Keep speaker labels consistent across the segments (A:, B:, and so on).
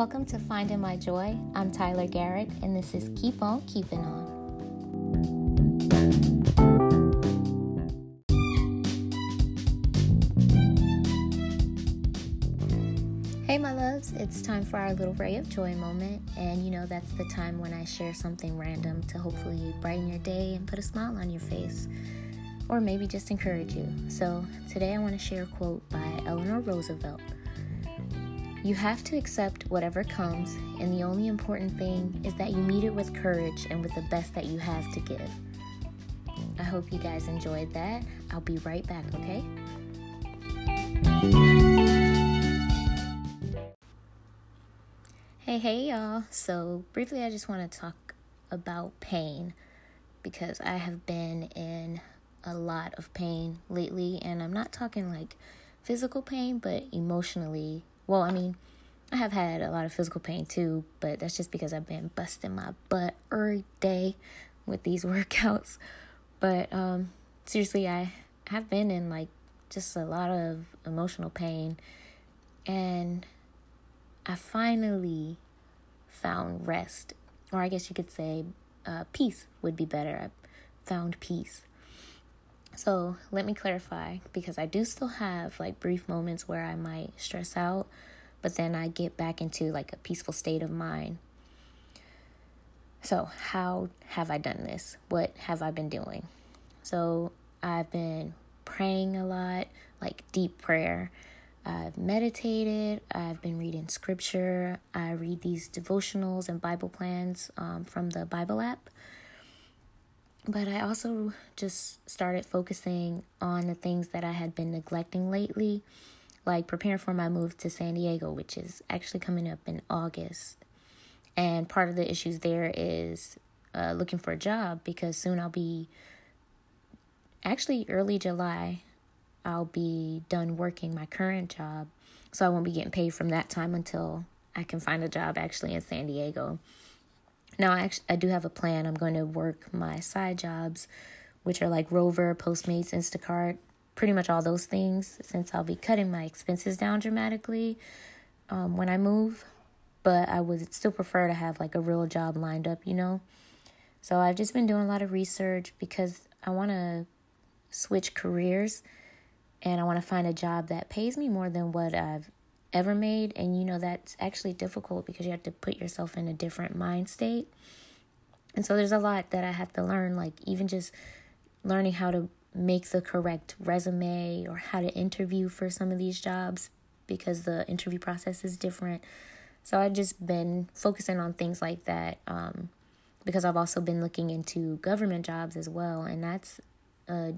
A: Welcome to Finding My Joy. I'm Tyler Garrett, and this is Keep On Keeping On. Hey, my loves, it's time for our little ray of joy moment. And you know, that's the time when I share something random to hopefully brighten your day and put a smile on your face, or maybe just encourage you. So, today I want to share a quote by Eleanor Roosevelt. You have to accept whatever comes, and the only important thing is that you meet it with courage and with the best that you have to give. I hope you guys enjoyed that. I'll be right back, okay? Hey, hey, y'all. So, briefly, I just want to talk about pain because I have been in a lot of pain lately, and I'm not talking like physical pain, but emotionally well, I mean, I have had a lot of physical pain too, but that's just because I've been busting my butt every day with these workouts. But um, seriously, I have been in like just a lot of emotional pain, and I finally found rest, or I guess you could say uh, peace would be better. I found peace. So let me clarify because I do still have like brief moments where I might stress out, but then I get back into like a peaceful state of mind. So, how have I done this? What have I been doing? So, I've been praying a lot, like deep prayer. I've meditated, I've been reading scripture, I read these devotionals and Bible plans um, from the Bible app. But I also just started focusing on the things that I had been neglecting lately, like preparing for my move to San Diego, which is actually coming up in August. And part of the issues there is uh, looking for a job because soon I'll be, actually, early July, I'll be done working my current job. So I won't be getting paid from that time until I can find a job actually in San Diego. Now, I actually I do have a plan. I'm going to work my side jobs, which are like Rover, Postmates, Instacart, pretty much all those things, since I'll be cutting my expenses down dramatically um, when I move. But I would still prefer to have like a real job lined up, you know. So I've just been doing a lot of research because I want to switch careers and I want to find a job that pays me more than what I've ever made. And you know, that's actually difficult because you have to put yourself in a different mind state. And so there's a lot that I have to learn, like even just learning how to make the correct resume or how to interview for some of these jobs because the interview process is different. So I've just been focusing on things like that um, because I've also been looking into government jobs as well. And that's a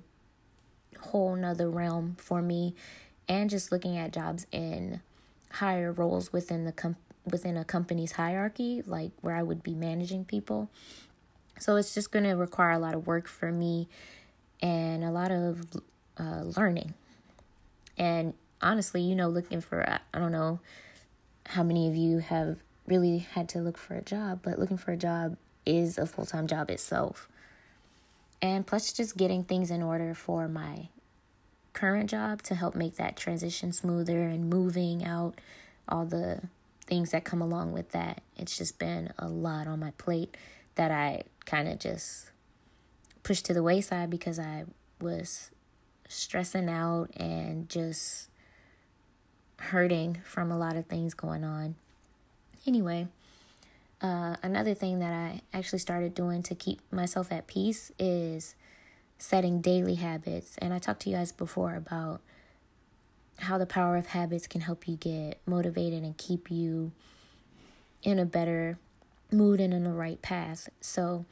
A: whole nother realm for me. And just looking at jobs in higher roles within the com- within a company's hierarchy, like where I would be managing people. So it's just going to require a lot of work for me and a lot of uh, learning. And honestly, you know, looking for, I don't know how many of you have really had to look for a job, but looking for a job is a full time job itself. And plus, just getting things in order for my current job to help make that transition smoother and moving out all the things that come along with that. It's just been a lot on my plate that I kind of just pushed to the wayside because I was stressing out and just hurting from a lot of things going on. Anyway, uh, another thing that I actually started doing to keep myself at peace is setting daily habits. And I talked to you guys before about how the power of habits can help you get motivated and keep you in a better mood and in the right path. So,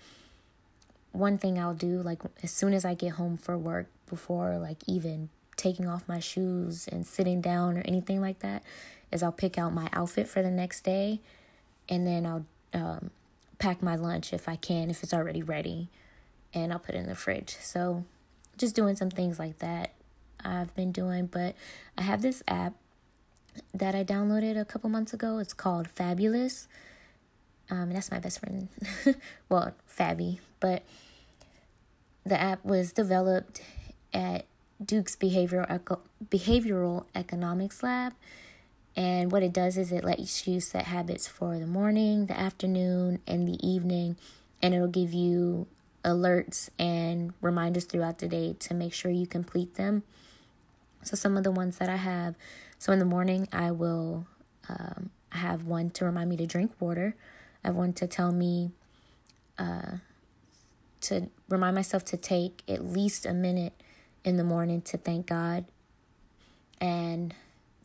A: one thing I'll do, like as soon as I get home for work, before like even taking off my shoes and sitting down or anything like that, is I'll pick out my outfit for the next day and then I'll um, pack my lunch if I can, if it's already ready and I'll put it in the fridge. So just doing some things like that I've been doing. But I have this app that I downloaded a couple months ago. It's called Fabulous. Um, that's my best friend. well, Fabby. But the app was developed at Duke's Behavioral Eco- Behavioral Economics Lab. And what it does is it lets you set habits for the morning, the afternoon, and the evening. And it'll give you alerts and reminders throughout the day to make sure you complete them. So, some of the ones that I have so, in the morning, I will um, have one to remind me to drink water, I have one to tell me uh, to remind myself to take at least a minute in the morning to thank God. And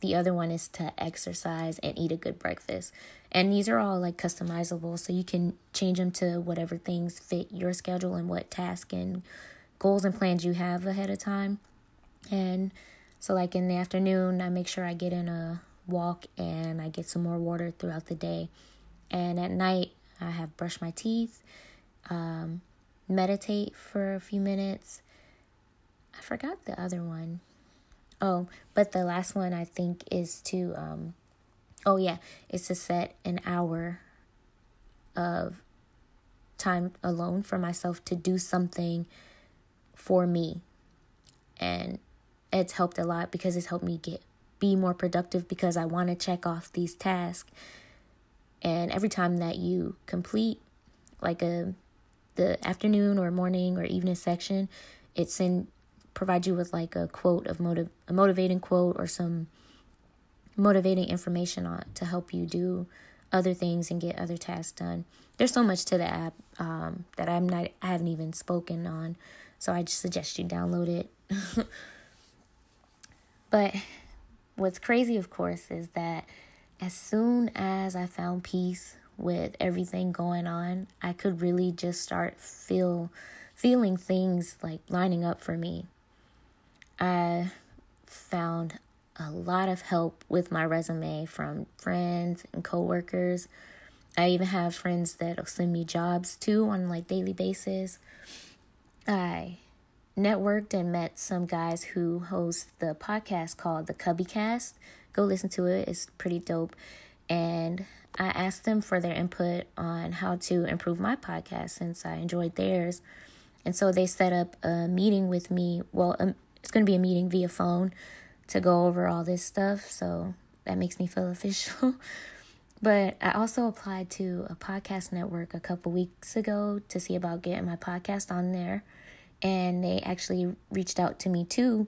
A: the other one is to exercise and eat a good breakfast. And these are all like customizable, so you can change them to whatever things fit your schedule and what task and goals and plans you have ahead of time. And so, like in the afternoon, I make sure I get in a walk and I get some more water throughout the day. And at night, I have brushed my teeth, um, meditate for a few minutes. I forgot the other one. Oh, but the last one I think is to um oh yeah, it's to set an hour of time alone for myself to do something for me. And it's helped a lot because it's helped me get be more productive because I want to check off these tasks. And every time that you complete like a the afternoon or morning or evening section, it's in provide you with like a quote of motive a motivating quote or some motivating information on to help you do other things and get other tasks done. There's so much to the app um, that I'm not I haven't even spoken on, so I just suggest you download it. but what's crazy, of course, is that as soon as I found peace with everything going on, I could really just start feel feeling things like lining up for me. I found a lot of help with my resume from friends and coworkers. I even have friends that'll send me jobs too on like daily basis. I networked and met some guys who host the podcast called the Cubby Cast. Go listen to it. It's pretty dope. And I asked them for their input on how to improve my podcast since I enjoyed theirs. And so they set up a meeting with me. Well, um, it's going to be a meeting via phone to go over all this stuff. So that makes me feel official. but I also applied to a podcast network a couple weeks ago to see about getting my podcast on there. And they actually reached out to me too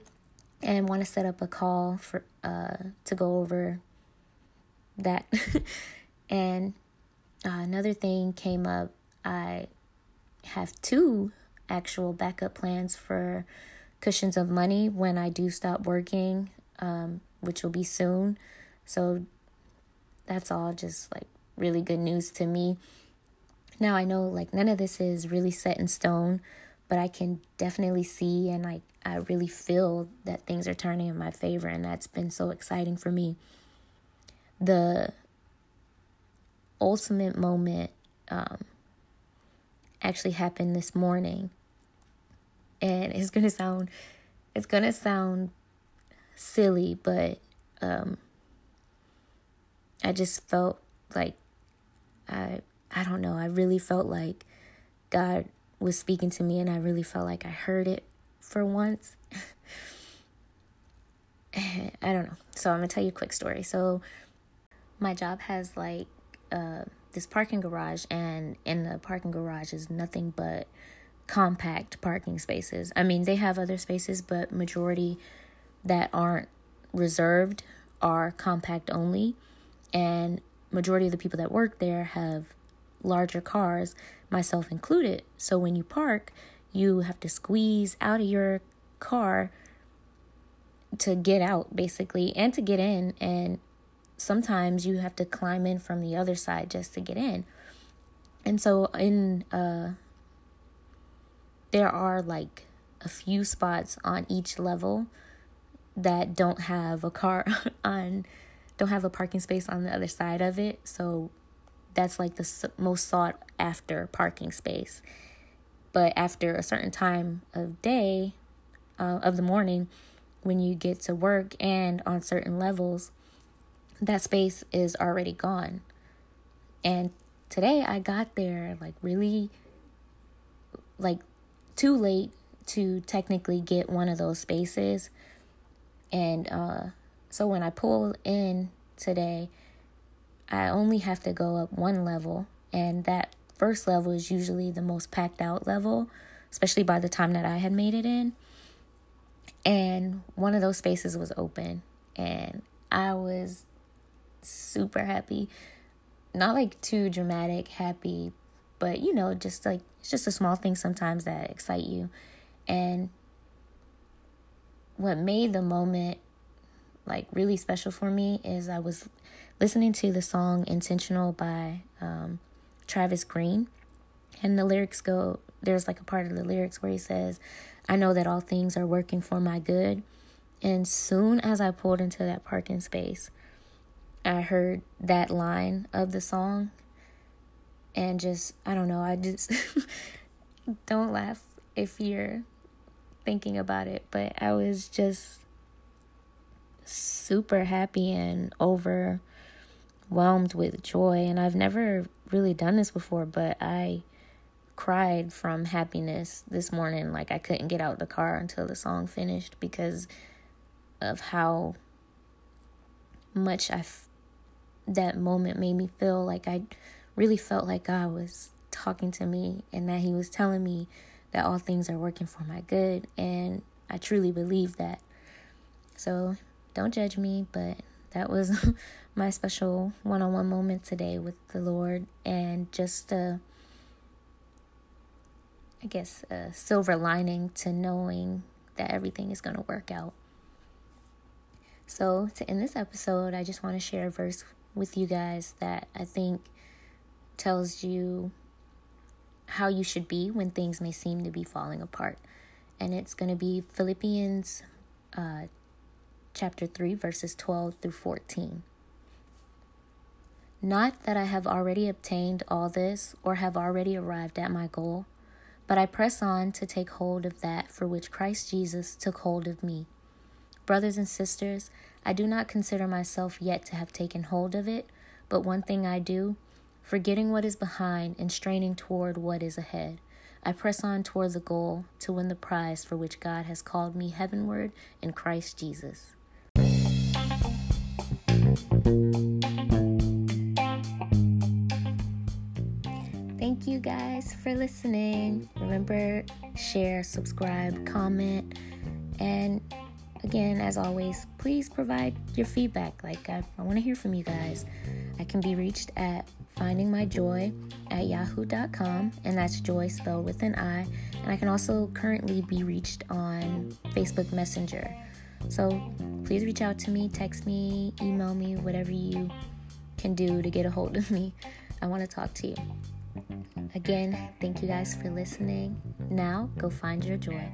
A: and want to set up a call for uh to go over that. and uh, another thing came up. I have two actual backup plans for cushions of money when I do stop working, um, which will be soon. So that's all just like really good news to me. Now I know like none of this is really set in stone, but I can definitely see and like I really feel that things are turning in my favor and that's been so exciting for me. The ultimate moment um, actually happened this morning and it's gonna sound it's gonna sound silly, but um, I just felt like I I don't know, I really felt like God was speaking to me and I really felt like I heard it for once. I don't know. So I'm gonna tell you a quick story. So my job has like uh this parking garage and in the parking garage is nothing but compact parking spaces. I mean, they have other spaces, but majority that aren't reserved are compact only, and majority of the people that work there have larger cars, myself included. So when you park, you have to squeeze out of your car to get out basically and to get in and sometimes you have to climb in from the other side just to get in. And so in uh there are like a few spots on each level that don't have a car on don't have a parking space on the other side of it. So that's like the most sought after parking space. But after a certain time of day uh, of the morning when you get to work and on certain levels that space is already gone. And today i got there like really like too late to technically get one of those spaces. And uh, so when I pulled in today, I only have to go up one level, and that first level is usually the most packed out level, especially by the time that I had made it in. And one of those spaces was open, and I was super happy. Not like too dramatic happy, but you know, just like it's just a small thing sometimes that excite you. And what made the moment like really special for me is I was listening to the song Intentional by um, Travis Green. And the lyrics go, there's like a part of the lyrics where he says, I know that all things are working for my good. And soon as I pulled into that parking space, I heard that line of the song. And just, I don't know, I just don't laugh if you're thinking about it. But I was just super happy and overwhelmed with joy. And I've never really done this before, but I cried from happiness this morning. Like I couldn't get out the car until the song finished because of how much I f- that moment made me feel like I really felt like God was talking to me and that he was telling me that all things are working for my good and I truly believe that. So don't judge me, but that was my special one on one moment today with the Lord and just a, I guess, a silver lining to knowing that everything is going to work out. So, to end this episode, I just want to share a verse with you guys that I think tells you how you should be when things may seem to be falling apart. And it's going to be Philippians uh, chapter 3, verses 12 through 14. Not that I have already obtained all this or have already arrived at my goal, but I press on to take hold of that for which Christ Jesus took hold of me. Brothers and sisters, I do not consider myself yet to have taken hold of it, but one thing I do, forgetting what is behind and straining toward what is ahead. I press on toward the goal to win the prize for which God has called me heavenward in Christ Jesus. Thank you guys for listening. Remember, share, subscribe, comment, and again, as always, please provide your feedback. Like, I, I want to hear from you guys. I can be reached at findingmyjoy at yahoo.com, and that's joy spelled with an I. And I can also currently be reached on Facebook Messenger. So please reach out to me, text me, email me, whatever you can do to get a hold of me. I want to talk to you. Again, thank you guys for listening. Now, go find your joy.